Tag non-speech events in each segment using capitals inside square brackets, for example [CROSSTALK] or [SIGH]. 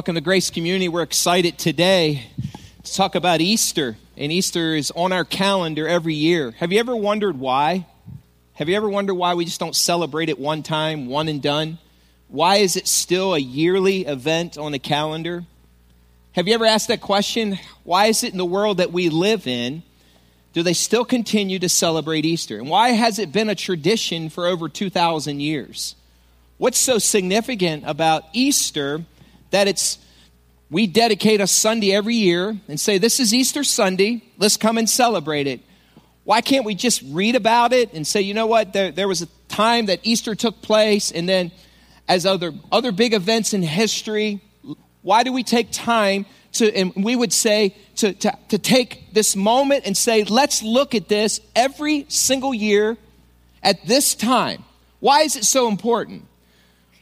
Welcome to Grace Community. We're excited today to talk about Easter. And Easter is on our calendar every year. Have you ever wondered why? Have you ever wondered why we just don't celebrate it one time, one and done? Why is it still a yearly event on the calendar? Have you ever asked that question? Why is it in the world that we live in, do they still continue to celebrate Easter? And why has it been a tradition for over 2,000 years? What's so significant about Easter that it's we dedicate a Sunday every year and say, This is Easter Sunday, let's come and celebrate it. Why can't we just read about it and say, you know what, there, there was a time that Easter took place, and then as other, other big events in history, why do we take time to, and we would say, to, to, to take this moment and say, let's look at this every single year at this time? Why is it so important?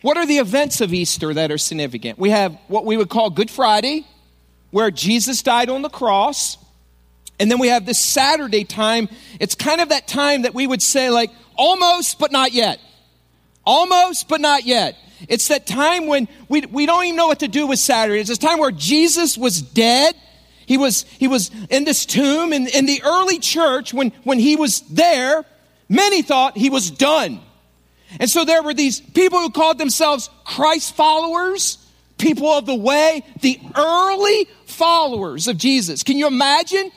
What are the events of Easter that are significant? We have what we would call Good Friday, where Jesus died on the cross. And then we have this Saturday time. It's kind of that time that we would say, like, almost, but not yet. Almost, but not yet. It's that time when we, we don't even know what to do with Saturday. It's this time where Jesus was dead. He was, he was in this tomb. And in the early church, when, when he was there, many thought he was done. And so there were these people who called themselves Christ followers, people of the way, the early followers of Jesus. Can you imagine?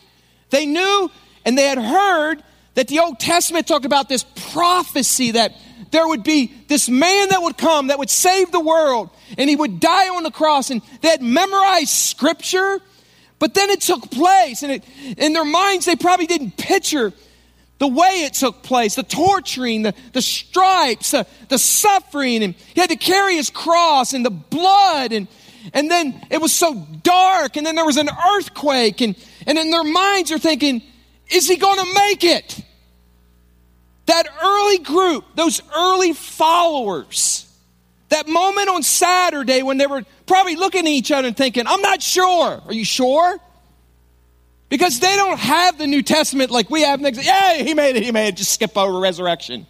They knew and they had heard that the Old Testament talked about this prophecy that there would be this man that would come that would save the world and he would die on the cross and they had memorized scripture but then it took place and it, in their minds they probably didn't picture the way it took place, the torturing, the, the stripes, uh, the suffering, and he had to carry his cross and the blood, and, and then it was so dark, and then there was an earthquake, and, and in their minds are thinking, is he going to make it? That early group, those early followers, that moment on Saturday when they were probably looking at each other and thinking, I'm not sure. Are you sure? Because they don't have the New Testament like we have next. Yeah, he made it, he made it. Just skip over resurrection.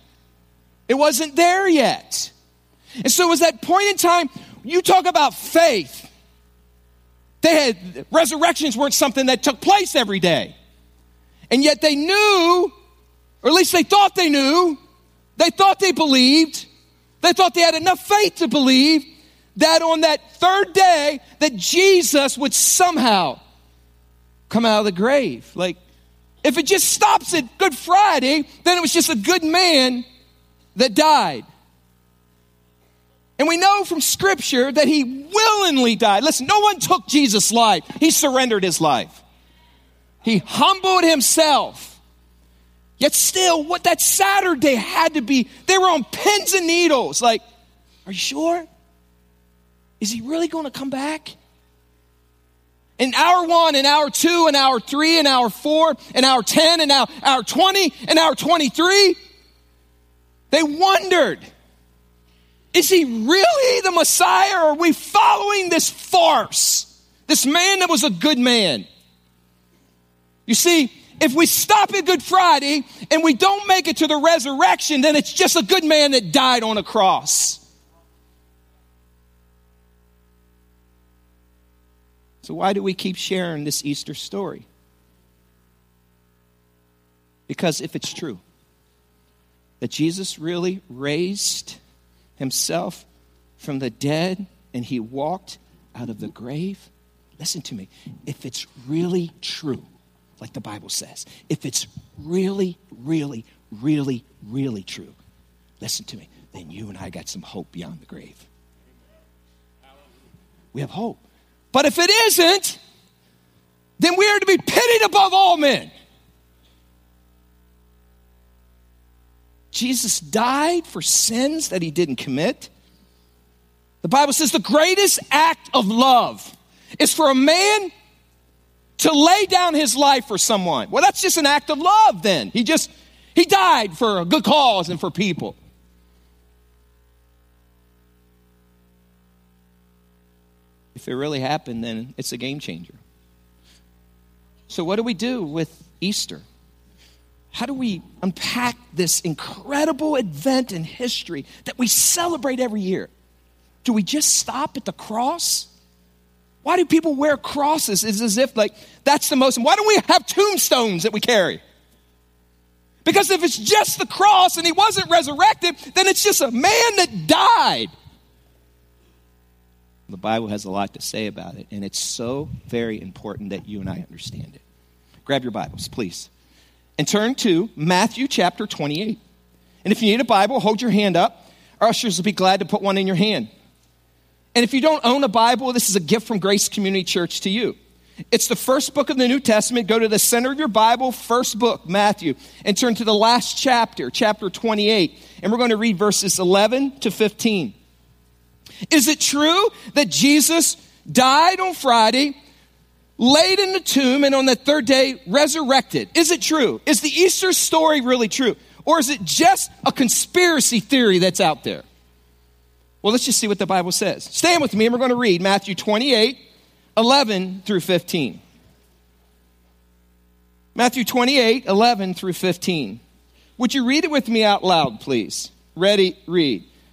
It wasn't there yet. And so it was that point in time, you talk about faith. They had resurrections weren't something that took place every day. And yet they knew, or at least they thought they knew, they thought they believed, they thought they had enough faith to believe that on that third day that Jesus would somehow come out of the grave. Like, if it just stops at Good Friday, then it was just a good man that died. And we know from Scripture that he willingly died. Listen, no one took Jesus' life, he surrendered his life. He humbled himself. Yet still, what that Saturday had to be, they were on pins and needles. Like, are you sure? Is he really going to come back? In hour one, in hour two, in hour three, in hour four, in hour 10, in hour, hour 20, in hour 23. They wondered, is he really the Messiah or are we following this farce? This man that was a good man. You see, if we stop at Good Friday and we don't make it to the resurrection, then it's just a good man that died on a cross. So, why do we keep sharing this Easter story? Because if it's true that Jesus really raised himself from the dead and he walked out of the grave, listen to me. If it's really true, like the Bible says, if it's really, really, really, really true, listen to me, then you and I got some hope beyond the grave. We have hope. But if it isn't, then we are to be pitied above all men. Jesus died for sins that he didn't commit. The Bible says the greatest act of love is for a man to lay down his life for someone. Well, that's just an act of love then. He just, he died for a good cause and for people. If it really happened, then it's a game changer. So, what do we do with Easter? How do we unpack this incredible event in history that we celebrate every year? Do we just stop at the cross? Why do people wear crosses? It's as if like that's the most. Why don't we have tombstones that we carry? Because if it's just the cross and he wasn't resurrected, then it's just a man that died. The Bible has a lot to say about it, and it's so very important that you and I understand it. Grab your Bibles, please, and turn to Matthew chapter 28. And if you need a Bible, hold your hand up. Our ushers will be glad to put one in your hand. And if you don't own a Bible, this is a gift from Grace Community Church to you. It's the first book of the New Testament. Go to the center of your Bible, first book, Matthew, and turn to the last chapter, chapter 28. And we're going to read verses 11 to 15. Is it true that Jesus died on Friday, laid in the tomb, and on the third day resurrected? Is it true? Is the Easter story really true? Or is it just a conspiracy theory that's out there? Well, let's just see what the Bible says. Stand with me, and we're going to read Matthew 28, 11 through 15. Matthew 28, 11 through 15. Would you read it with me out loud, please? Ready, read.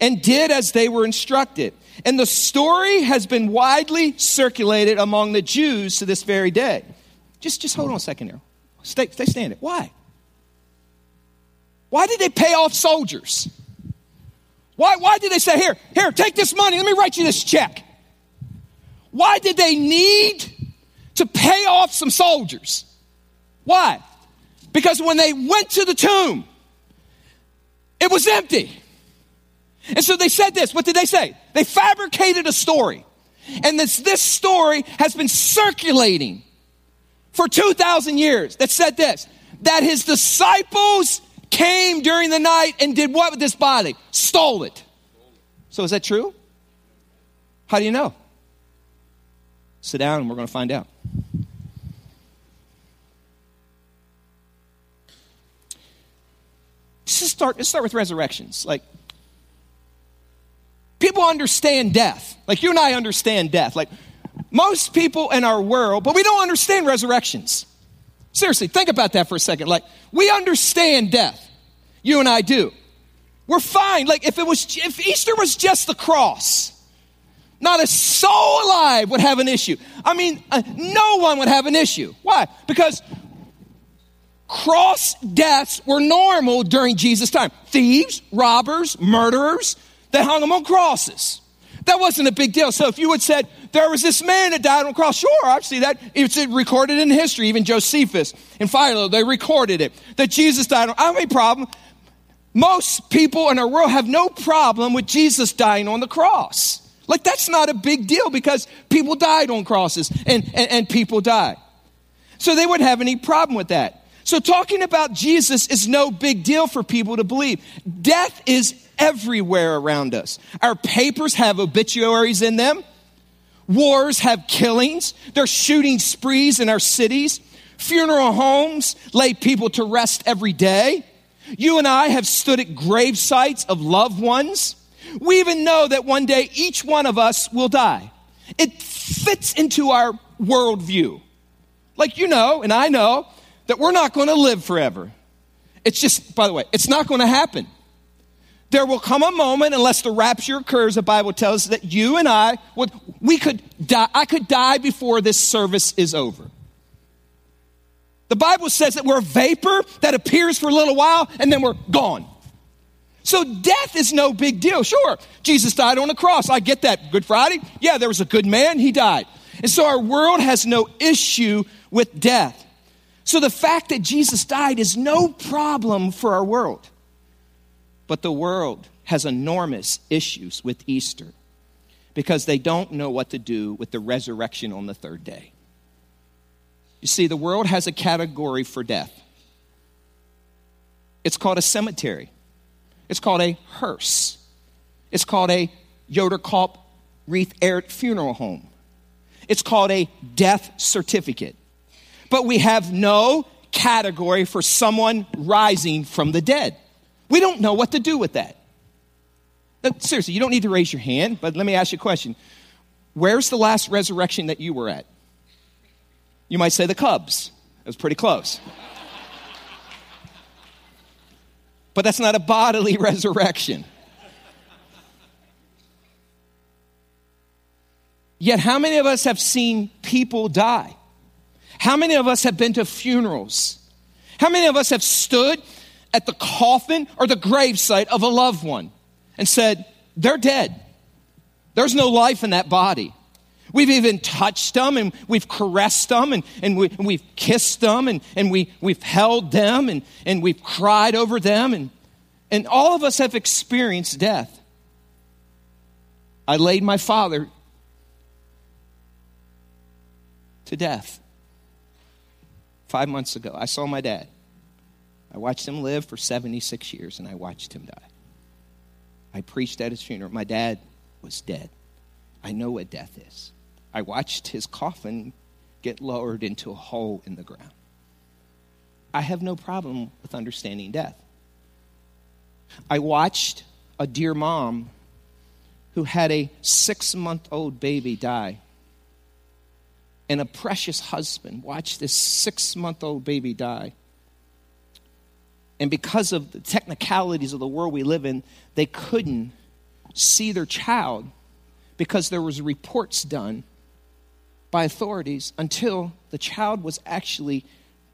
and did as they were instructed. And the story has been widely circulated among the Jews to this very day. Just, just hold on a second here. Stay, stay standing. Why? Why did they pay off soldiers? Why, why did they say, here, here, take this money, let me write you this check? Why did they need to pay off some soldiers? Why? Because when they went to the tomb, it was empty. And so they said this. What did they say? They fabricated a story. And this, this story has been circulating for 2,000 years that said this that his disciples came during the night and did what with this body? Stole it. So is that true? How do you know? Sit down and we're going to find out. Let's start, let's start with resurrections. Like, people understand death. Like, you and I understand death. Like, most people in our world, but we don't understand resurrections. Seriously, think about that for a second. Like, we understand death. You and I do. We're fine. Like, if it was, if Easter was just the cross, not a soul alive would have an issue. I mean, uh, no one would have an issue. Why? Because cross deaths were normal during Jesus' time. Thieves, robbers, murderers, they hung them on crosses. That wasn't a big deal. So if you had said, there was this man that died on a cross, sure, I see that. It's recorded in history. Even Josephus and Philo, they recorded it. That Jesus died on, I have a problem. Most people in our world have no problem with Jesus dying on the cross. Like that's not a big deal because people died on crosses and, and, and people die. So they wouldn't have any problem with that. So talking about Jesus is no big deal for people to believe. Death is everywhere around us. Our papers have obituaries in them. Wars have killings. There's shooting sprees in our cities. Funeral homes lay people to rest every day. You and I have stood at grave sites of loved ones. We even know that one day each one of us will die. It fits into our worldview. Like you know, and I know, that we're not going to live forever. It's just, by the way, it's not going to happen. There will come a moment, unless the rapture occurs, the Bible tells us that you and I would, we could die, I could die before this service is over. The Bible says that we're a vapor that appears for a little while and then we're gone. So death is no big deal. Sure, Jesus died on the cross. I get that. Good Friday? Yeah, there was a good man, he died. And so our world has no issue with death. So the fact that Jesus died is no problem for our world. But the world has enormous issues with Easter because they don't know what to do with the resurrection on the third day. You see, the world has a category for death. It's called a cemetery. It's called a hearse. It's called a Yoder Wreath Air funeral home. It's called a death certificate. But we have no category for someone rising from the dead. We don't know what to do with that. seriously, you don't need to raise your hand, but let me ask you a question. Where's the last resurrection that you were at? You might say the Cubs. It was pretty close. but that's not a bodily [LAUGHS] resurrection. Yet, how many of us have seen people die? How many of us have been to funerals? How many of us have stood at the coffin or the gravesite of a loved one and said, They're dead? There's no life in that body. We've even touched them and we've caressed them and, and, we, we've kissed them and, and we, we've held them and, and we've cried over them. And, and all of us have experienced death. I laid my father to death five months ago. I saw my dad. I watched him live for 76 years and I watched him die. I preached at his funeral. My dad was dead. I know what death is. I watched his coffin get lowered into a hole in the ground. I have no problem with understanding death. I watched a dear mom who had a six month old baby die, and a precious husband watch this six month old baby die. And because of the technicalities of the world we live in, they couldn't see their child because there was reports done by authorities until the child was actually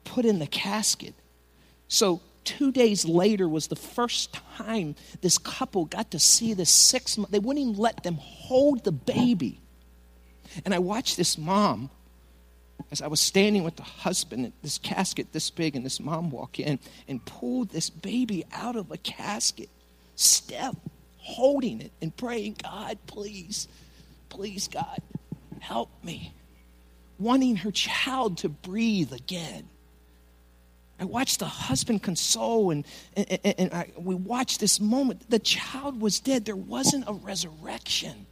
put in the casket. So, two days later was the first time this couple got to see this six month. They wouldn't even let them hold the baby. And I watched this mom as I was standing with the husband, this casket this big, and this mom walk in and pull this baby out of a casket, step, holding it, and praying, God, please, please, God, help me wanting her child to breathe again. I watched the husband console, and, and, and I, we watched this moment. The child was dead, there wasn't a resurrection.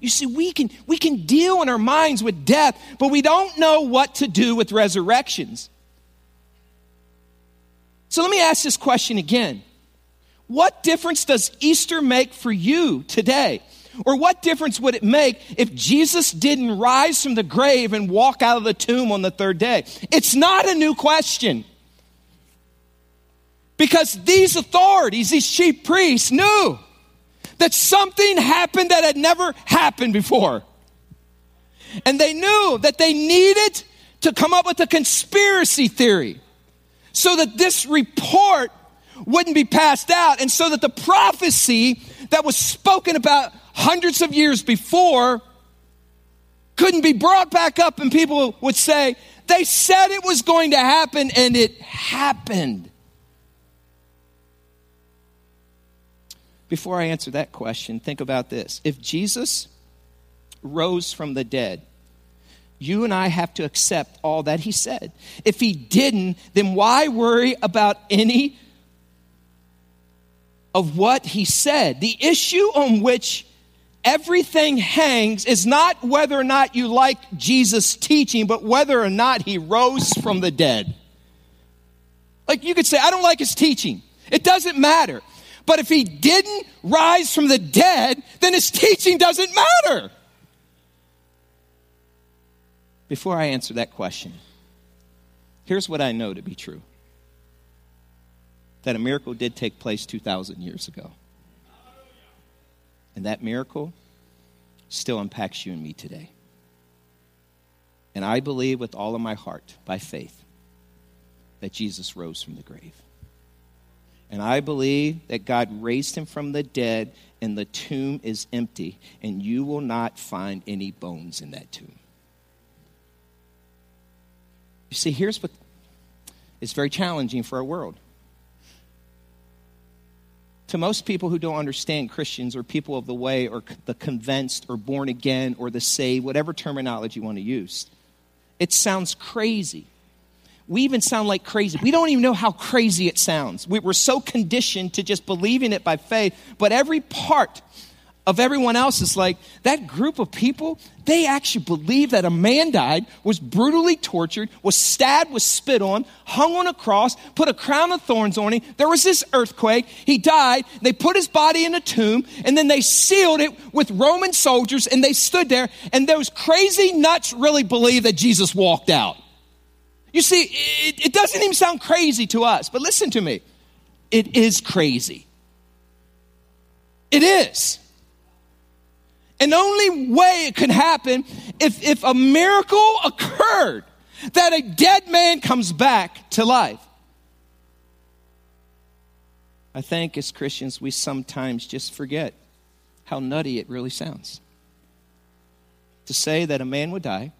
You see, we can, we can deal in our minds with death, but we don't know what to do with resurrections. So let me ask this question again What difference does Easter make for you today? Or what difference would it make if Jesus didn't rise from the grave and walk out of the tomb on the third day? It's not a new question. Because these authorities, these chief priests, knew that something happened that had never happened before. And they knew that they needed to come up with a conspiracy theory so that this report wouldn't be passed out and so that the prophecy that was spoken about hundreds of years before couldn't be brought back up, and people would say, they said it was going to happen, and it happened. Before I answer that question, think about this. If Jesus rose from the dead, you and I have to accept all that he said. If he didn't, then why worry about any of what he said? The issue on which everything hangs is not whether or not you like Jesus' teaching, but whether or not he rose from the dead. Like you could say, I don't like his teaching. It doesn't matter. But if he didn't rise from the dead, then his teaching doesn't matter. Before I answer that question, here's what I know to be true that a miracle did take place 2,000 years ago. And that miracle still impacts you and me today. And I believe with all of my heart, by faith, that Jesus rose from the grave. And I believe that God raised him from the dead, and the tomb is empty, and you will not find any bones in that tomb. You see, here's what is very challenging for our world to most people who don't understand Christians or people of the way or the convinced or born again or the saved, whatever terminology you want to use, it sounds crazy. We even sound like crazy. We don't even know how crazy it sounds. We, are so conditioned to just believing it by faith, but every part of everyone else is like that group of people, they actually believe that a man died, was brutally tortured, was stabbed, was spit on, hung on a cross, put a crown of thorns on him. There was this earthquake. He died. They put his body in a tomb and then they sealed it with Roman soldiers and they stood there. And those crazy nuts really believe that Jesus walked out. You see, it, it doesn't even sound crazy to us, but listen to me. It is crazy. It is. And the only way it could happen if, if a miracle occurred that a dead man comes back to life. I think as Christians, we sometimes just forget how nutty it really sounds. To say that a man would die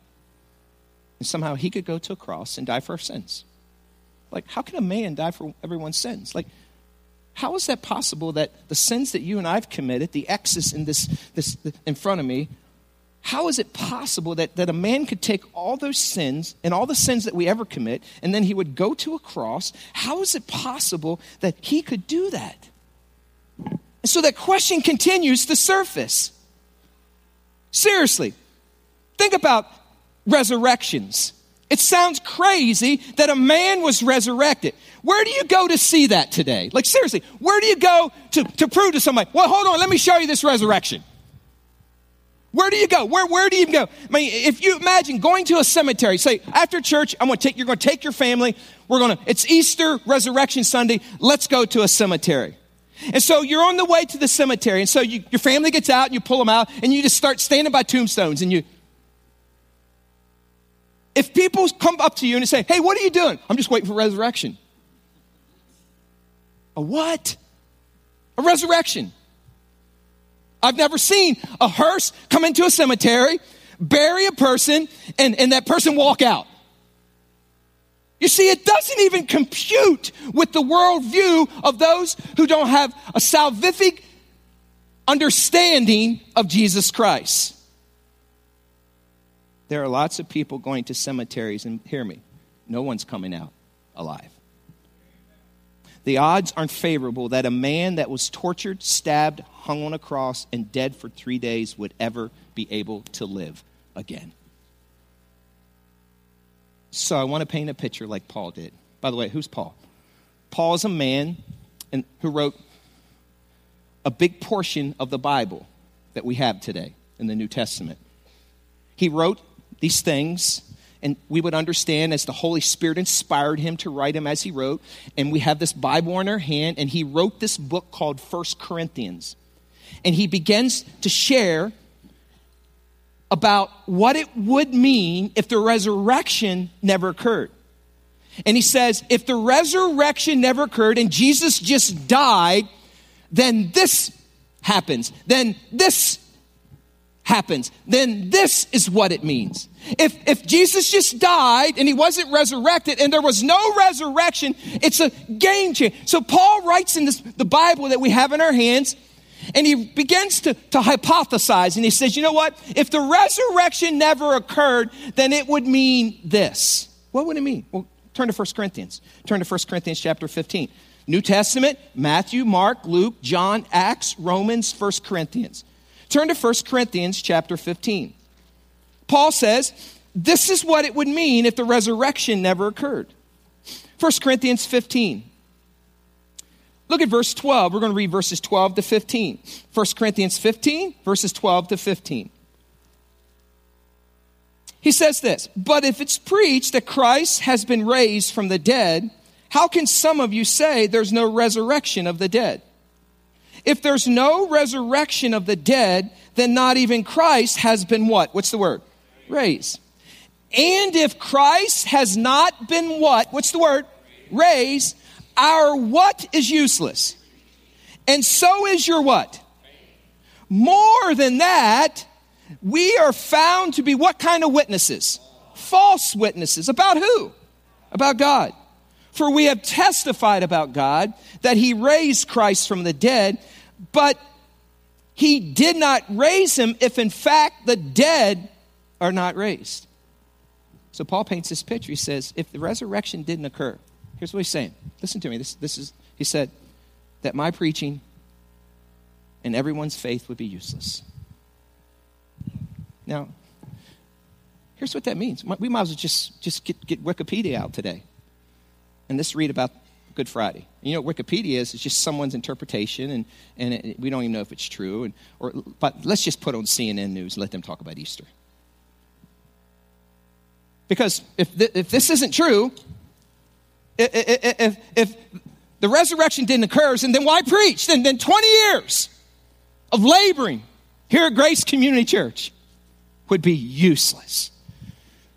and somehow he could go to a cross and die for our sins. Like, how can a man die for everyone's sins? Like, how is that possible that the sins that you and I've committed, the X's in this, this in front of me, how is it possible that, that a man could take all those sins and all the sins that we ever commit and then he would go to a cross? How is it possible that he could do that? And so that question continues to surface. Seriously, think about resurrections. It sounds crazy that a man was resurrected. Where do you go to see that today? Like, seriously, where do you go to, to prove to somebody, well, hold on, let me show you this resurrection? Where do you go? Where, where do you go? I mean, if you imagine going to a cemetery, say, after church, I'm to take, you're going to take your family, we're going to, it's Easter, Resurrection Sunday, let's go to a cemetery. And so you're on the way to the cemetery, and so you, your family gets out, and you pull them out, and you just start standing by tombstones, and you, if people come up to you and say, hey, what are you doing? I'm just waiting for resurrection. A what? A resurrection. I've never seen a hearse come into a cemetery, bury a person, and, and that person walk out. You see, it doesn't even compute with the worldview of those who don't have a salvific understanding of Jesus Christ. There are lots of people going to cemeteries, and hear me, no one's coming out alive. The odds aren't favorable that a man that was tortured, stabbed, hung on a cross, and dead for three days would ever be able to live again. So I want to paint a picture like Paul did. By the way, who's Paul? Paul is a man and, who wrote a big portion of the Bible that we have today in the New Testament. He wrote these things and we would understand as the Holy Spirit inspired him to write them as he wrote. And we have this Bible in our hand, and he wrote this book called First Corinthians. And he begins to share about what it would mean if the resurrection never occurred. And he says, if the resurrection never occurred and Jesus just died, then this happens. Then this happens, then this is what it means. If, if Jesus just died and he wasn't resurrected and there was no resurrection, it's a game changer. So Paul writes in this, the Bible that we have in our hands, and he begins to, to hypothesize and he says, you know what? If the resurrection never occurred, then it would mean this. What would it mean? Well, turn to 1 Corinthians. Turn to 1 Corinthians chapter 15. New Testament, Matthew, Mark, Luke, John, Acts, Romans, 1 Corinthians. Turn to 1 Corinthians chapter 15. Paul says, this is what it would mean if the resurrection never occurred. 1 Corinthians 15. Look at verse 12. We're going to read verses 12 to 15. 1 Corinthians 15, verses 12 to 15. He says this But if it's preached that Christ has been raised from the dead, how can some of you say there's no resurrection of the dead? If there's no resurrection of the dead, then not even Christ has been what? What's the word? Raised. And if Christ has not been what? What's the word? Raised. Our what is useless. And so is your what? More than that, we are found to be what kind of witnesses? False witnesses. About who? About God. For we have testified about God that he raised Christ from the dead, but he did not raise him if in fact the dead are not raised. So Paul paints this picture. He says, if the resurrection didn't occur, here's what he's saying. Listen to me. This, this is, he said, that my preaching and everyone's faith would be useless. Now, here's what that means. We might as well just, just get, get Wikipedia out today and let's read about Good Friday. You know what Wikipedia is? It's just someone's interpretation, and, and it, we don't even know if it's true. And, or, but let's just put on CNN News and let them talk about Easter. Because if, th- if this isn't true, if, if, the resurrection didn't occur, then why preach? Then, then 20 years of laboring here at Grace Community Church would be useless.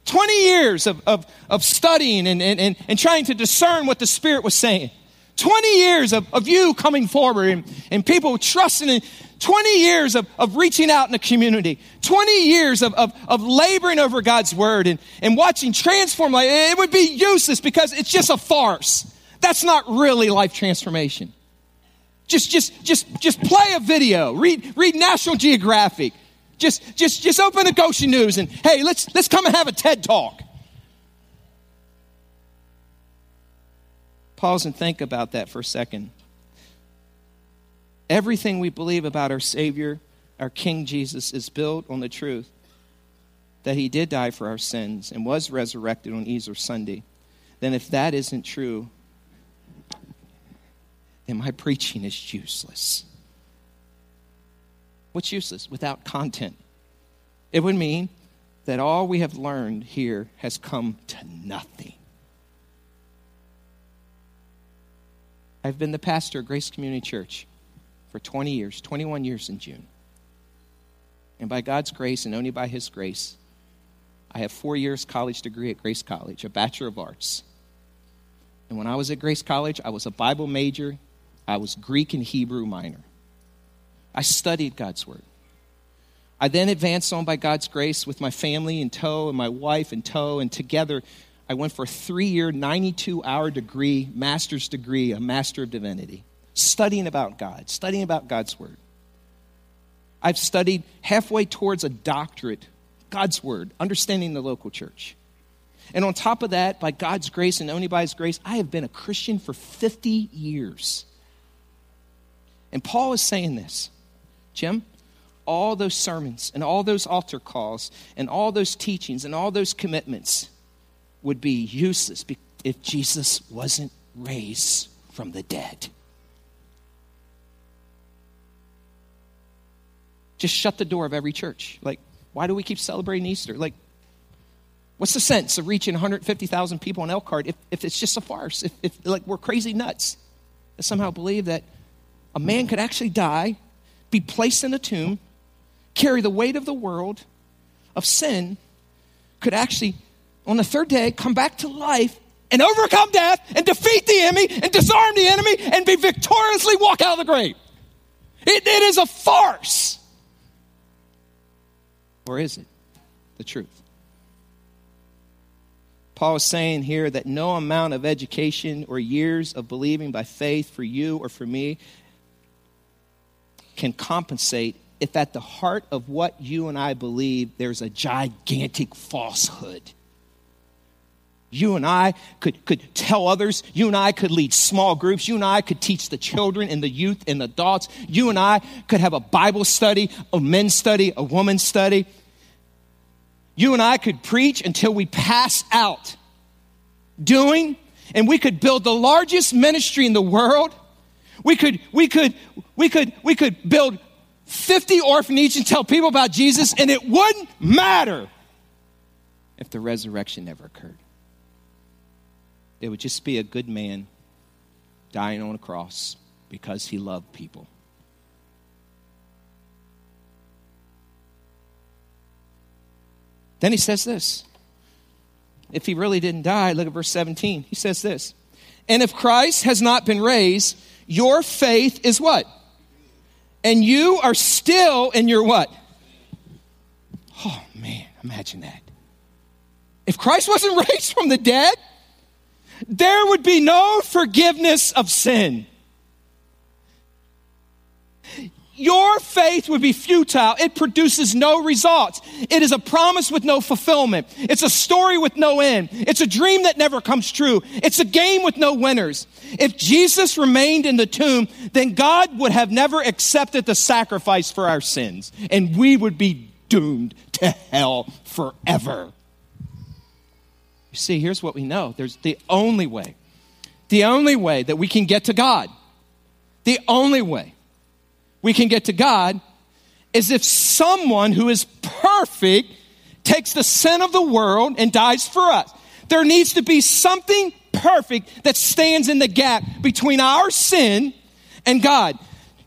20 years of, of, of studying and, and, and, and trying to discern what the Spirit was saying. 20 years of, of you coming forward and, and people trusting in 20 years of, of reaching out in the community. 20 years of, of, of laboring over god's word and, and watching transform life. It would be useless because it's just a farce. That's not really life transformation. Just just just just play a video. Read read national geographic just, just, just open the Goshen News and hey, let's, let's come and have a TED talk. Pause and think about that for a second. Everything we believe about our Savior, our King Jesus, is built on the truth that He did die for our sins and was resurrected on Easter Sunday. Then, if that isn't true, then my preaching is useless. What's useless? Without content. It would mean that all we have learned here has come to nothing. I've been the pastor of Grace Community Church for 20 years, 21 years in June. And by God's grace and only by His grace, I have four years college degree at Grace College, a Bachelor of Arts. And when I was at Grace College, I was a Bible major, I was Greek and Hebrew minor. I studied God's Word. I then advanced on by God's grace with my family in tow and my wife in tow, and together I went for a three year, 92 hour degree, master's degree, a Master of Divinity, studying about God, studying about God's Word. I've studied halfway towards a doctorate, God's Word, understanding the local church. And on top of that, by God's grace and only by His grace, I have been a Christian for 50 years. And Paul is saying this Jim, all those sermons and all those altar calls and all those teachings and all those commitments would be useless if Jesus wasn't raised from the dead. Just shut the door of every church. Like, why do we keep celebrating Easter? Like, what's the sense of reaching 150,000 people in Elkhart if, if it's just a farce? If, if like we're crazy nuts to somehow believe that a man could actually die be placed in a tomb, carry the weight of the world, of sin, could actually, on the third day, come back to life and overcome death and defeat the enemy and disarm the enemy and be victoriously walk out of the grave. It, it is a farce. Or is it the truth? Paul is saying here that no amount of education or years of believing by faith for you or for me can compensate if at the heart of what you and I believe there's a gigantic falsehood. You and I could, could tell others. You and I could lead small groups. You and I could teach the children and the youth and the adults. You and I could have a Bible study, a men's study, a woman's study. You and I could preach until we pass out doing, and we could build the largest ministry in the world we could, we could, we could, we could build 50 orphanages and tell people about Jesus, and it wouldn't matter if the resurrection never occurred. It would just be a good man dying on a cross because he loved people. Then he says this. If he really didn't die, look at verse 17. He says this. And if Christ has not been raised, your faith is what? And you are still in your what? Oh man, imagine that. If Christ wasn't [LAUGHS] raised from the dead, there would be no forgiveness of sin. Your faith would be futile. It produces no results. It is a promise with no fulfillment. It's a story with no end. It's a dream that never comes true. It's a game with no winners. If Jesus remained in the tomb, then God would have never accepted the sacrifice for our sins, and we would be doomed to hell forever. You see, here's what we know there's the only way, the only way that we can get to God, the only way we can get to God is if someone who is perfect takes the sin of the world and dies for us. There needs to be something perfect that stands in the gap between our sin and God.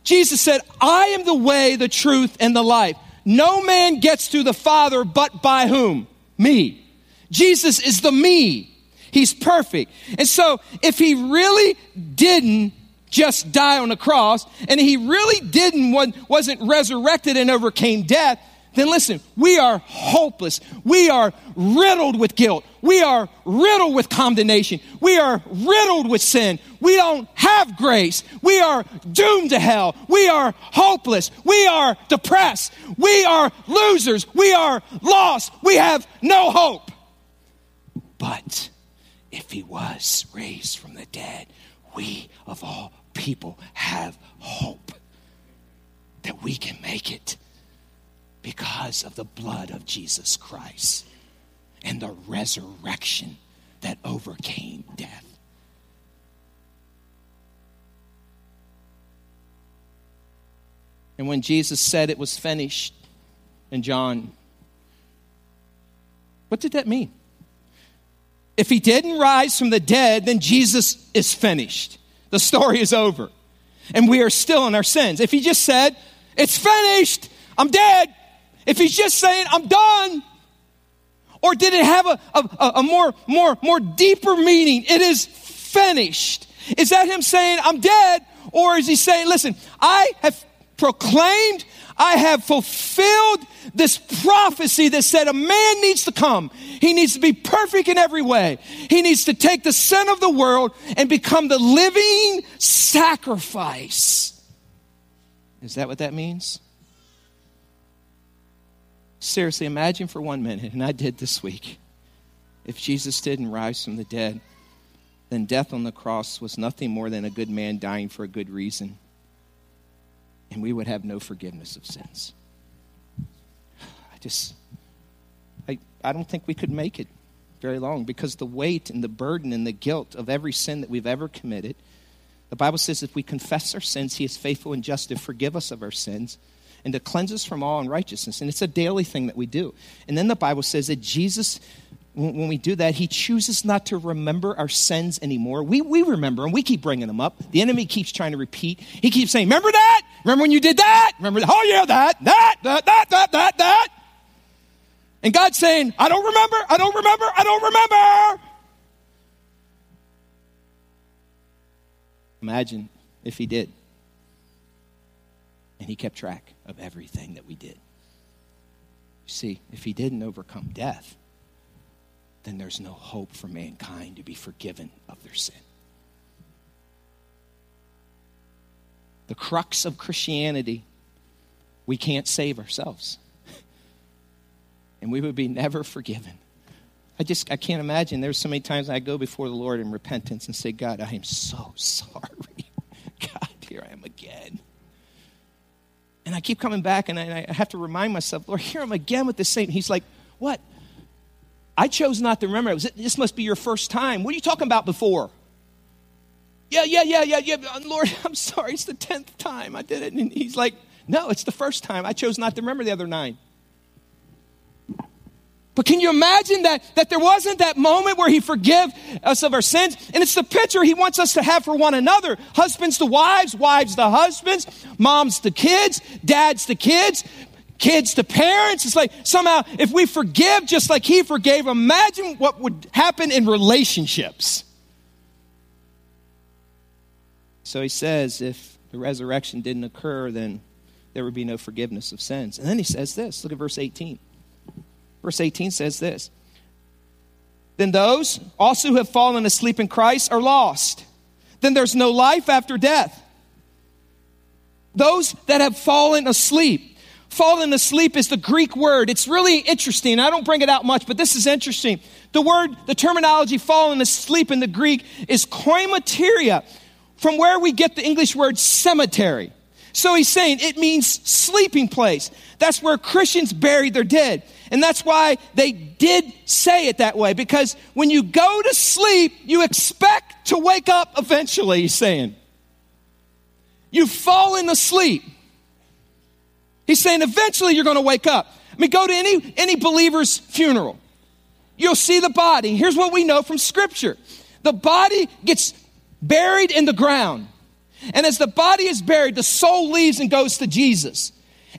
Jesus said, I am the way, the truth, and the life. No man gets to the Father but by whom? Me. Jesus is the me. He's perfect. And so if he really didn't just die on the cross and he really didn't wasn't resurrected and overcame death then listen we are hopeless. We are riddled with guilt. We are riddled with condemnation. We are riddled with sin. We don't have grace. We are doomed to hell. We are hopeless. We are depressed. We are losers. We are lost. We have no hope. But if he was raised from the dead we of all people have hope that we can make it because of the blood of Jesus Christ and the resurrection that overcame death. And when Jesus said it was finished in John, what did that mean? If he didn't rise from the dead, then Jesus is finished. The story is over. And we are still in our sins. If he just said, It's finished, I'm dead. If he's just saying, I'm done. Or did it have a, a, a more, more, more deeper meaning? It is finished. Is that him saying, I'm dead? Or is he saying, Listen, I have proclaimed, I have fulfilled this prophecy that said a man needs to come. He needs to be perfect in every way. He needs to take the sin of the world and become the living sacrifice. Is that what that means? Seriously, imagine for one minute, and I did this week, if Jesus didn't rise from the dead, then death on the cross was nothing more than a good man dying for a good reason and we would have no forgiveness of sins. I just, I, I don't think we could make it very long because the weight and the burden and the guilt of every sin that we've ever committed, the Bible says if we confess our sins, He is faithful and just to forgive us of our sins and to cleanse us from all unrighteousness. And it's a daily thing that we do. And then the Bible says that Jesus when we do that, he chooses not to remember our sins anymore. We, we remember and we keep bringing them up. The enemy keeps trying to repeat. He keeps saying, Remember that? Remember when you did that? Remember, that? oh yeah, that, that, that, that, that, that, that. And God's saying, I don't remember, I don't remember, I don't remember. Imagine if he did. And he kept track of everything that we did. See, if he didn't overcome death, then there's no hope for mankind to be forgiven of their sin. The crux of Christianity, we can't save ourselves. [LAUGHS] and we would be never forgiven. I just I can't imagine. There's so many times I go before the Lord in repentance and say, God, I am so [LAUGHS] sorry. God, here I am again. And I keep coming back and I, I have to remind myself, Lord, here I'm again with the same. He's like, what? I chose not to remember. Was, it this must be your first time. What are you talking about before? Yeah, yeah, yeah, yeah, yeah. Uh, Lord, [LAUGHS] I'm sorry. It's the 10th time I did it. And he's like, No, it's the first time. I chose not to remember the other nine. But can you imagine that, that there wasn't that moment where he forgive us of our sins? And it's the picture he wants us to have for one another. Husbands to wives, wives to husbands, moms to kids, dads to kids, kids to parents. It's like somehow if we forgive just like he forgave, imagine what would happen in relationships. So he says if the resurrection didn't occur, then there would be no forgiveness of sins. And then he says this look at verse 18. Verse 18 says this Then those also who have fallen asleep in Christ are lost. Then there's no life after death. those that have fallen asleep. Fallen asleep is the Greek word. It's really interesting. I don't bring it out much, but this is interesting. The word, the terminology fallen asleep in the Greek is koimateria, from where we get the English word cemetery. So he's saying it means sleeping place. That's where Christians buried their dead. And that's why they did say it that way, because when you go to sleep, you expect to wake up eventually, he's saying. You've fallen asleep. He's saying eventually you're going to wake up. I mean, go to any, any believer's funeral. You'll see the body. Here's what we know from Scripture the body gets buried in the ground. And as the body is buried, the soul leaves and goes to Jesus.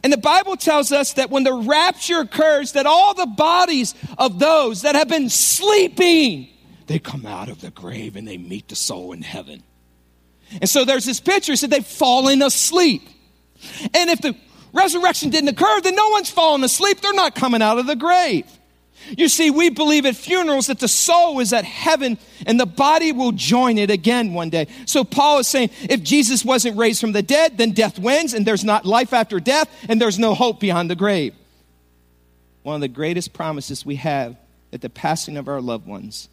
And the Bible tells us that when the rapture occurs, that all the bodies of those that have been sleeping, they come out of the grave and they meet the soul in heaven. And so there's this picture, said they've fallen asleep. And if the resurrection didn't occur, then no one's fallen asleep. They're not coming out of the grave. You see, we believe at funerals that the soul is at heaven and the body will join it again one day. So Paul is saying if Jesus wasn't raised from the dead, then death wins and there's not life after death and there's no hope beyond the grave. One of the greatest promises we have at the passing of our loved ones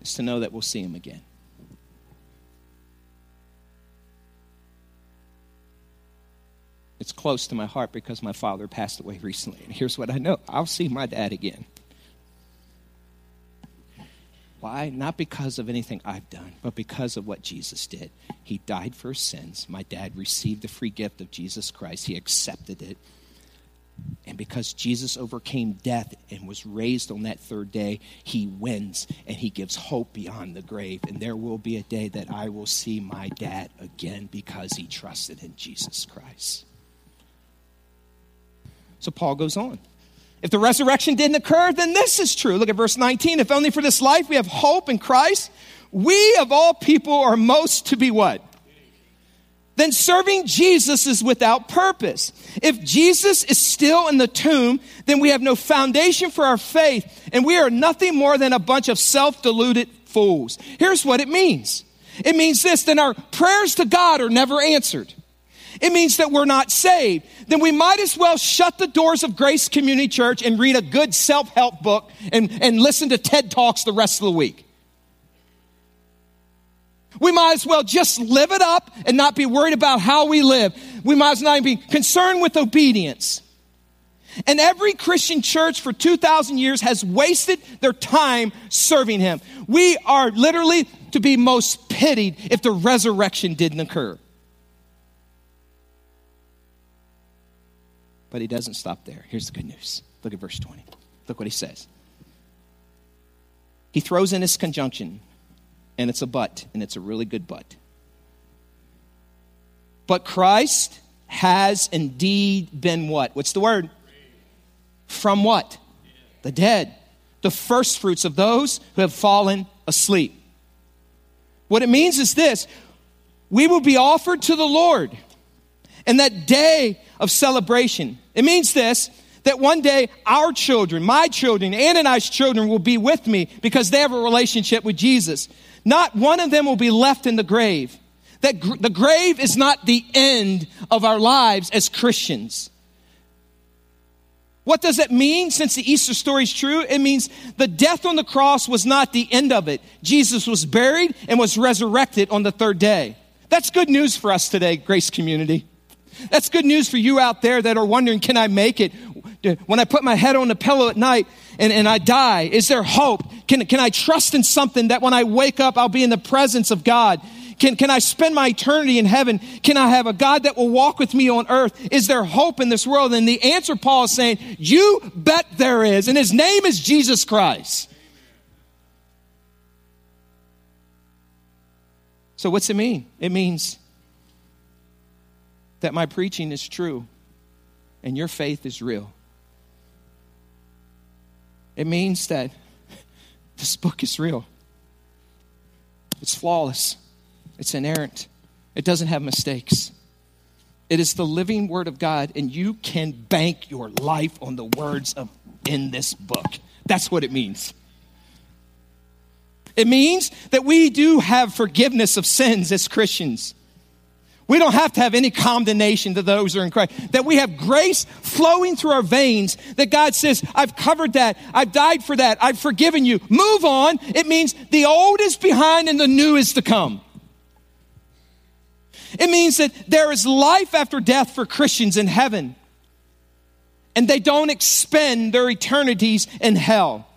is to know that we'll see them again. It's close to my heart because my father passed away recently. And here's what I know I'll see my dad again. Why? Not because of anything I've done, but because of what Jesus did. He died for his sins. My dad received the free gift of Jesus Christ, he accepted it. And because Jesus overcame death and was raised on that third day, he wins and he gives hope beyond the grave. And there will be a day that I will see my dad again because he trusted in Jesus Christ. So Paul goes on. If the resurrection didn't occur, then this is true. Look at verse 19. If only for this life we have hope in Christ, we of all people are most to be what? Then serving Jesus is without purpose. If Jesus is still in the tomb, then we have no foundation for our faith, and we are nothing more than a bunch of self deluded fools. Here's what it means it means this then our prayers to God are never answered it means that we're not saved, then we might as well shut the doors of Grace Community Church and read a good self help book and, and listen to TED Talks the rest of the week. We might as well just live it up and not be worried about how we live. We might as well not be concerned with obedience. And every Christian church for 2,000 years has wasted their time serving Him. We are literally to be most pitied if the resurrection didn't occur. But he doesn't stop there. Here's the good news. Look at verse 20. Look what he says. He throws in his conjunction, and it's a but, and it's a really good but. But Christ has indeed been what? What's the word? From what? The dead. The first fruits of those who have fallen asleep. What it means is this we will be offered to the Lord. And that day of celebration. It means this that one day our children, my children, Ann and I's children will be with me because they have a relationship with Jesus. Not one of them will be left in the grave. That gr- the grave is not the end of our lives as Christians. What does it mean since the Easter story is true? It means the death on the cross was not the end of it. Jesus was buried and was resurrected on the third day. That's good news for us today, Grace Community. That's good news for you out there that are wondering, can I make it? When I put my head on the pillow at night and, and I die, is there hope? Can, can I trust in something that when I wake up, I'll be in the presence of God? Can, can I spend my eternity in heaven? Can I have a God that will walk with me on earth? Is there hope in this world? And the answer Paul is saying, you bet there is. And his name is Jesus Christ. So what's it mean? It means that my preaching is true and your faith is real. It means that [LAUGHS] this book is real. It's flawless. It's inerrant. It doesn't have mistakes. It is the living word of God, and you can bank your life on the words of in this book. That's what it means. It means that we do have forgiveness of sins as Christians. We don't have to have any condemnation to those who are in Christ. That we have grace flowing through our veins. That God says, I've covered that. I've died for that. I've forgiven you. Move on. It means the old is behind and the new is to come. It means that there is life after death for Christians in heaven. And they don't expend their eternities in hell.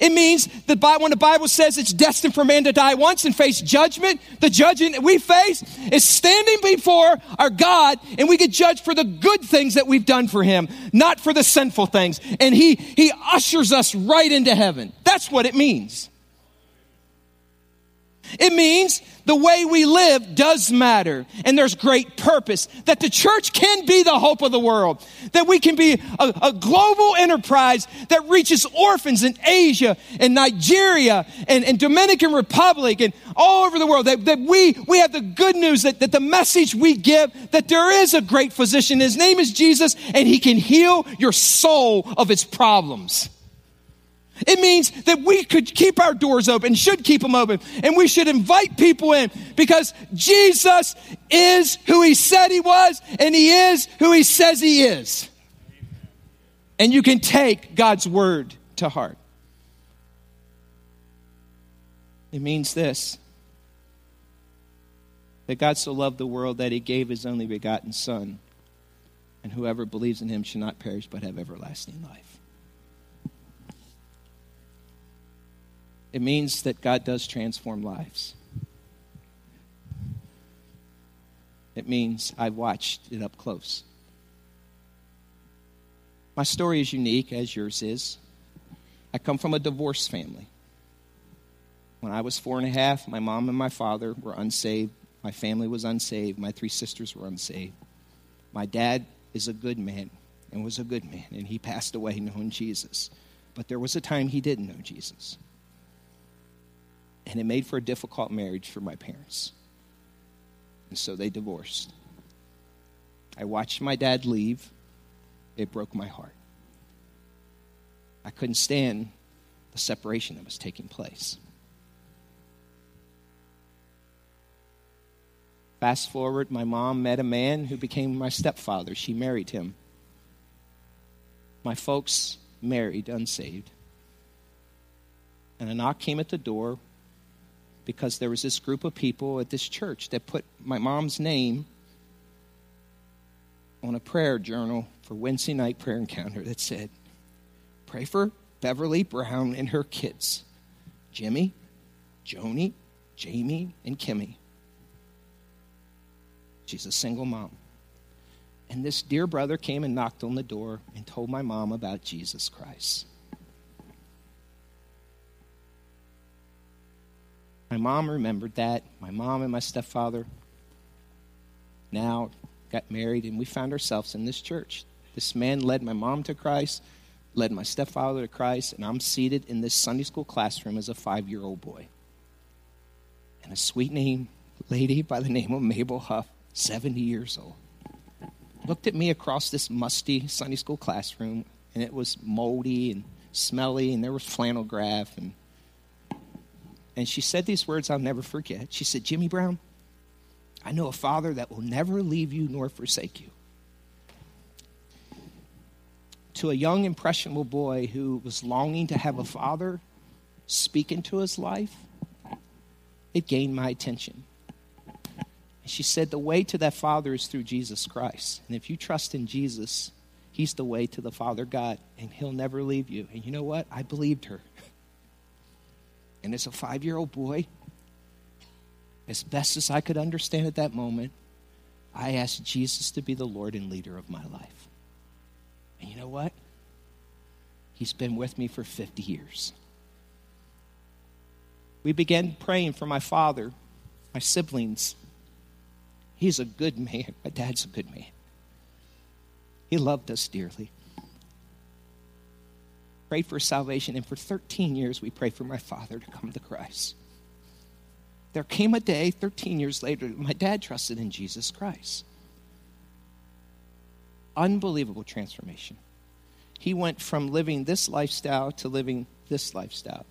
It means that when the Bible says it's destined for man to die once and face judgment, the judgment we face is standing before our God and we get judged for the good things that we've done for him, not for the sinful things. And he, he ushers us right into heaven. That's what it means. It means the way we live does matter. And there's great purpose. That the church can be the hope of the world. That we can be a, a, global enterprise that reaches orphans in asia and nigeria and, and dominican republic and all over the world. That, that we, we have the good news that, that the message we give that there is a great physician. His name is jesus and he can heal your soul of its problems it means that we could keep our doors open, should keep them open, and we should invite people in because Jesus is who he said he was, and he is who he says he is. And you can take God's word to heart. It means this that God so loved the world that he gave his only begotten Son, and whoever believes in him shall not perish but have everlasting life. It means that God does transform lives. It means I've watched it up close. My story is unique, as yours is. I come from a divorced family. When I was four and a half, my mom and my father were unsaved. My family was unsaved. My three sisters were unsaved. My dad is a good man and was a good man, and he passed away [LAUGHS] knowing Jesus. But there was a time he didn't know Jesus and it made for a difficult marriage for my parents. And so they divorced. I watched my dad leave. It broke my heart. I couldn't stand the separation that was taking place. Fast forward, my mom met a man who became my stepfather. She married him. My folks married unsaved. And a knock came at the door because there was this group of people at this church that put my mom's name on a prayer journal for Wednesday night prayer encounter that said, Pray for Beverly Brown and her kids Jimmy, Joni, Jamie, and Kimmy. She's a single mom. And this dear brother came and knocked on the door and told my mom about Jesus Christ. My mom remembered that. My mom and my stepfather now got married, and we found ourselves in this church. This man led my mom to Christ, led my stepfather to Christ, and I'm seated in this Sunday school classroom as a five year old boy. And a sweet name lady by the name of Mabel Huff, 70 years old, looked at me across this musty Sunday school classroom, and it was moldy and smelly, and there was flannel graph and and she said these words I'll never forget. She said, Jimmy Brown, I know a father that will never leave you nor forsake you. To a young, impressionable boy who was longing to have a father speak into his life, it gained my attention. She said, The way to that father is through Jesus Christ. And if you trust in Jesus, he's the way to the Father God, and he'll never leave you. And you know what? I believed her. And as a five year old boy, as best as I could understand at that moment, I asked Jesus to be the Lord and leader of my life. And you know what? He's been with me for 50 years. We began praying for my father, my siblings. He's a good man. My dad's a good man. He loved us dearly prayed for salvation, and for 13 years we prayed for my father to come to Christ. There came a day, 13 years later, my dad trusted in Jesus Christ. Unbelievable transformation. He went from living this lifestyle to living this lifestyle.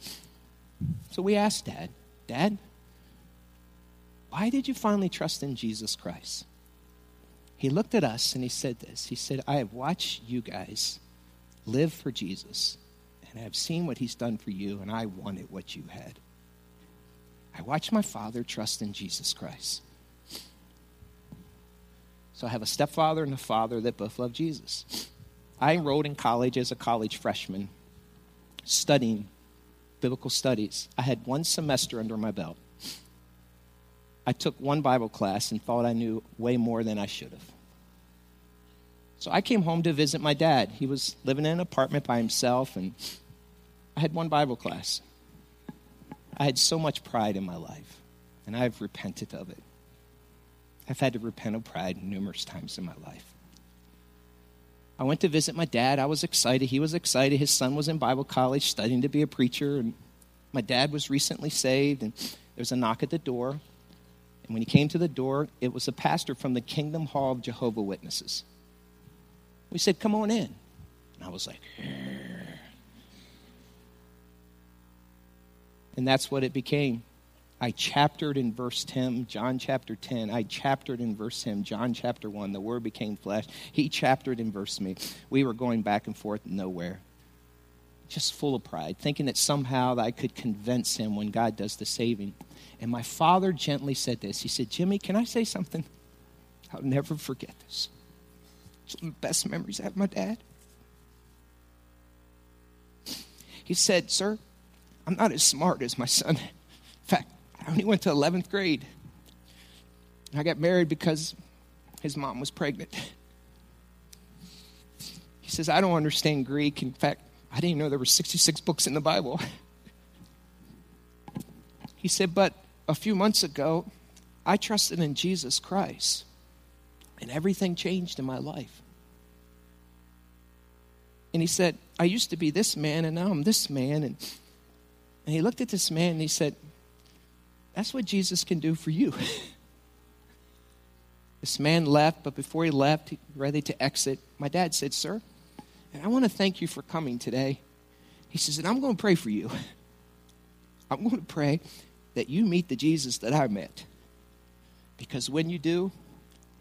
So we asked Dad, Dad, Why did you finally trust in Jesus Christ? He looked at us and he said this. He said, I have watched you guys live for Jesus, and I have seen what he's done for you, and I wanted what you had. I watched my father trust in Jesus Christ. So I have a stepfather and a father that both love Jesus. I enrolled in college as a college freshman, studying biblical studies. I had one semester under my belt. I took one Bible class and thought I knew way more than I should have. So I came home to visit my dad. He was living in an apartment by himself, and I had one Bible class. I had so much pride in my life, and I've repented of it. I've had to repent of pride numerous times in my life. I went to visit my dad. I was excited. He was excited. His son was in Bible college studying to be a preacher, and my dad was recently saved, and there was a knock at the door. And when he came to the door, it was a pastor from the Kingdom Hall of Jehovah Witnesses. We said, Come on in. And I was like, and that's what it became. I chaptered in verse 10, John chapter 10. I chaptered in verse 10, John chapter 1. The word became flesh. He chaptered in verse me. We were going back and forth nowhere. Just full of pride, thinking that somehow I could convince him when God does the saving. And my father gently said this. He said, Jimmy, can I say something? I'll never forget this. It's one of the best memories I have of my dad. He said, Sir, I'm not as smart as my son. In fact, I only went to 11th grade. I got married because his mom was pregnant. He says, I don't understand Greek. In fact, I didn't know there were 66 books in the Bible. [LAUGHS] He said, But a few months ago, I trusted in Jesus Christ, and everything changed in my life. And he said, I used to be this man, and now I'm this man. And, and he looked at this man and he said, that's what Jesus can do for you. [LAUGHS] this man left, but before he left, ready to exit, my dad said, Sir, and I want to thank you for coming today. He says, and I'm going to pray for you. [LAUGHS] I'm going to pray that you meet the Jesus that I met. Because when you do,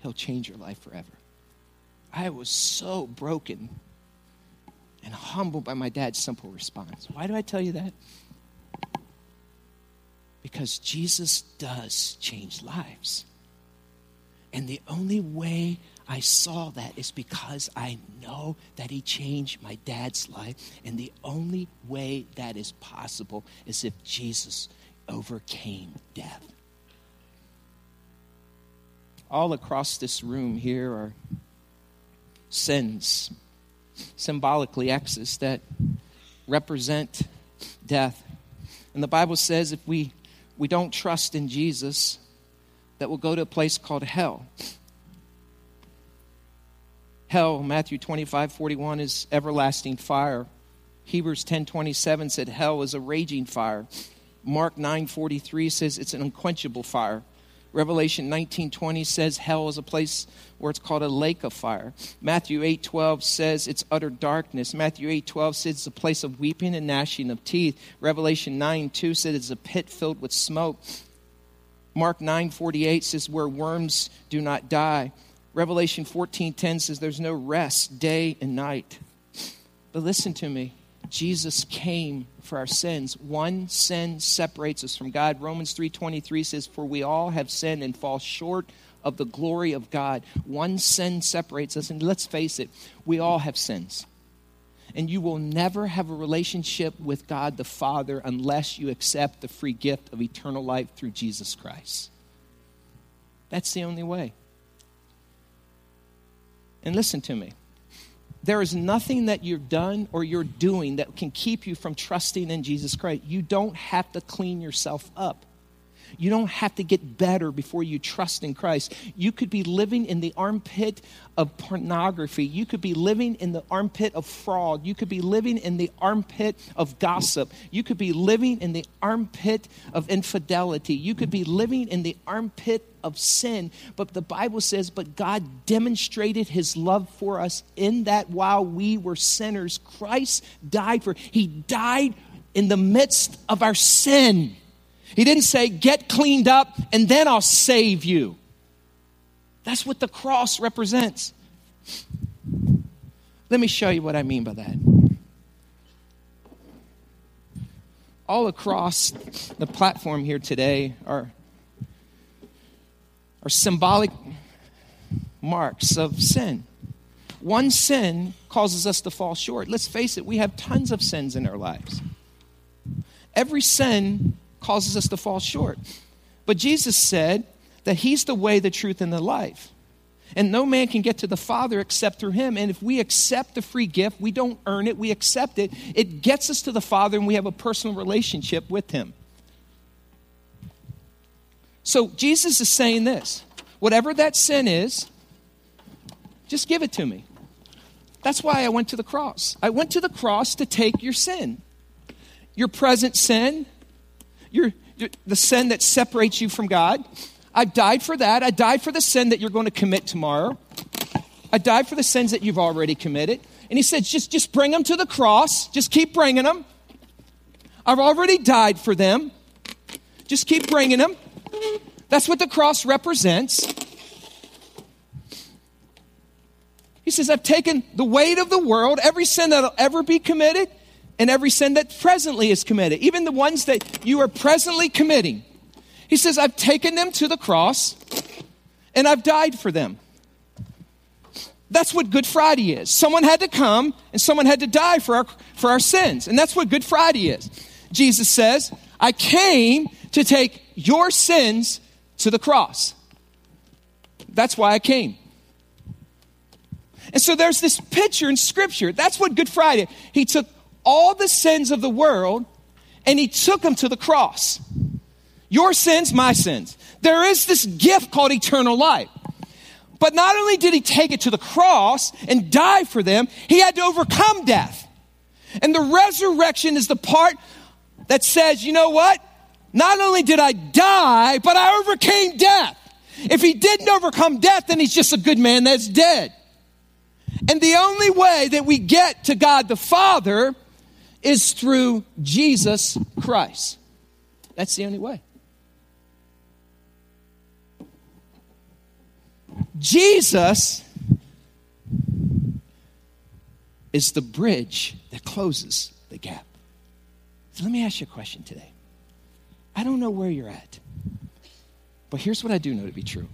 he'll change your life forever. I was so broken and humbled by my dad's simple response. Why do I tell you that? Because Jesus does change lives. And the only way I saw that is because I know that He changed my dad's life. And the only way that is possible is if Jesus overcame death. All across this room here are sins, symbolically X's, that represent death. And the Bible says if we we don't trust in Jesus, that will go to a place called hell. Hell, Matthew 25, 41, is everlasting fire. Hebrews 10, 27 said hell is a raging fire. Mark 9, 43 says it's an unquenchable fire. Revelation 19:20 says hell is a place where it's called a lake of fire. Matthew 8:12 says it's utter darkness. Matthew 8:12 says it's a place of weeping and gnashing of teeth. Revelation 9:2 says it's a pit filled with smoke. Mark 9:48 says where worms do not die. Revelation 14:10 says there's no rest day and night. But listen to me. Jesus came for our sins. One sin separates us from God. Romans 3:23 says for we all have sinned and fall short of the glory of God. One sin separates us and let's face it, we all have sins. And you will never have a relationship with God the Father unless you accept the free gift of eternal life through Jesus Christ. That's the only way. And listen to me there is nothing that you've done or you're doing that can keep you from trusting in Jesus Christ. You don't have to clean yourself up. You don't have to get better before you trust in Christ. You could be living in the armpit of pornography. You could be living in the armpit of fraud. You could be living in the armpit of gossip. You could be living in the armpit of infidelity. You could be living in the armpit of sin. But the Bible says, but God demonstrated his love for us in that while we were sinners, Christ died for. He died in the midst of our sin. He didn't say, get cleaned up and then I'll save you. That's what the cross represents. Let me show you what I mean by that. All across the platform here today are, are symbolic marks of sin. One sin causes us to fall short. Let's face it, we have tons of sins in our lives. Every sin causes us to fall short. But Jesus said that He's the way, the truth, and the life. And no man can get to the Father except through Him. And if we accept the free gift, we don't earn it, we accept it, it gets us to the Father and we have a personal relationship with Him. So Jesus is saying this whatever that sin is, just give it to me. That's why I went to the cross. I went to the cross to take your sin, your present sin, your, the sin that separates you from God. I've died for that. I died for the sin that you're going to commit tomorrow. I died for the sins that you've already committed. And he said, just, just bring them to the cross. Just keep bringing them. I've already died for them. Just keep bringing them. That's what the cross represents. He says, I've taken the weight of the world, every sin that'll ever be committed, and every sin that presently is committed, even the ones that you are presently committing. He says, I've taken them to the cross and I've died for them. That's what Good Friday is. Someone had to come and someone had to die for our, for our sins. And that's what Good Friday is. Jesus says, I came to take your sins to the cross. That's why I came. And so there's this picture in Scripture. That's what Good Friday. He took all the sins of the world and he took them to the cross. Your sins, my sins. There is this gift called eternal life. But not only did he take it to the cross and die for them, he had to overcome death. And the resurrection is the part that says, you know what? Not only did I die, but I overcame death. If he didn't overcome death, then he's just a good man that's dead. And the only way that we get to God the Father is through Jesus Christ. That's the only way. Jesus is the bridge that closes the gap. So let me ask you a question today. I don't know where you're at, but here's what I do know to be true.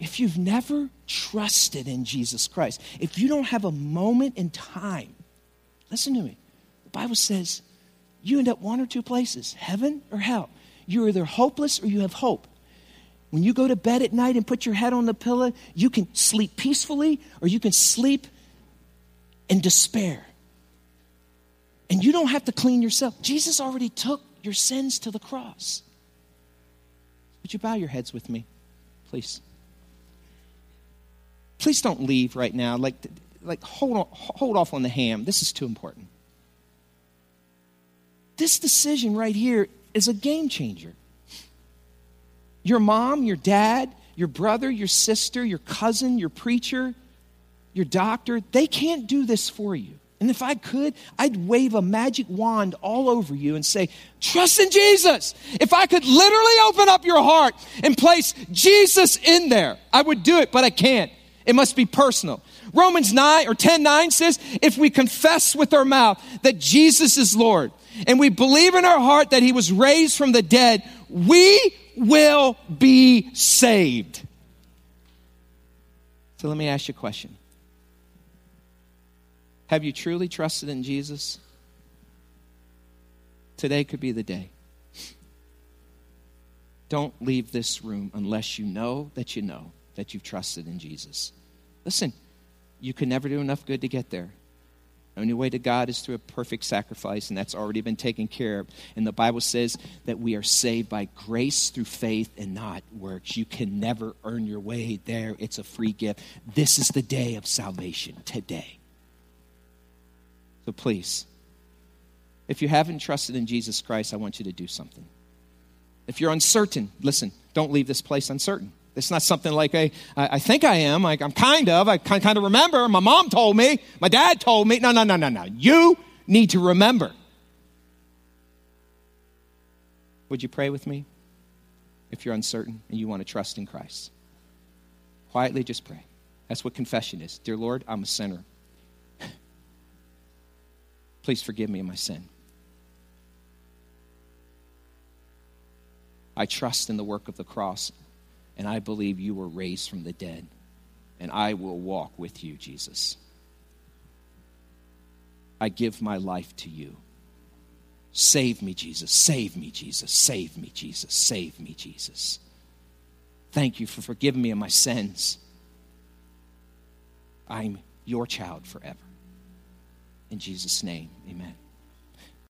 If you've never trusted in Jesus Christ, if you don't have a moment in time, listen to me. The Bible says you end up one or two places heaven or hell. You're either hopeless or you have hope. When you go to bed at night and put your head on the pillow, you can sleep peacefully or you can sleep in despair. And you don't have to clean yourself. Jesus already took your sins to the cross. Would you bow your heads with me, please? Please don't leave right now. Like, like hold, on, hold off on the ham. This is too important. This decision right here is a game changer. Your mom, your dad, your brother, your sister, your cousin, your preacher, your doctor, they can't do this for you. And if I could, I'd wave a magic wand all over you and say, Trust in Jesus. If I could literally open up your heart and place Jesus in there, I would do it, but I can't. It must be personal. Romans 9 or 10 9 says, If we confess with our mouth that Jesus is Lord and we believe in our heart that he was raised from the dead, we will be saved. So let me ask you a question Have you truly trusted in Jesus? Today could be the day. Don't leave this room unless you know that you know that you've trusted in Jesus. Listen, you can never do enough good to get there. The only way to God is through a perfect sacrifice, and that's already been taken care of. And the Bible says that we are saved by grace through faith and not works. You can never earn your way there, it's a free gift. This is the day of salvation today. So please, if you haven't trusted in Jesus Christ, I want you to do something. If you're uncertain, listen, don't leave this place uncertain. It's not something like a, I think I am, like I'm kind of, I kind of remember, my mom told me, my dad told me. No, no, no, no, no. You need to remember. Would you pray with me? If you're uncertain and you want to trust in Christ, quietly just pray. That's what confession is. Dear Lord, I'm a sinner. [SIGHS] Please forgive me of my sin. I trust in the work of the cross, and I believe you were raised from the dead, and I will walk with you, Jesus. I give my life to you. Save me, Jesus. Save me, Jesus. Save me, Jesus. Save me, Jesus. Thank you for forgiving me of my sins. I'm your child forever. In Jesus' name, amen.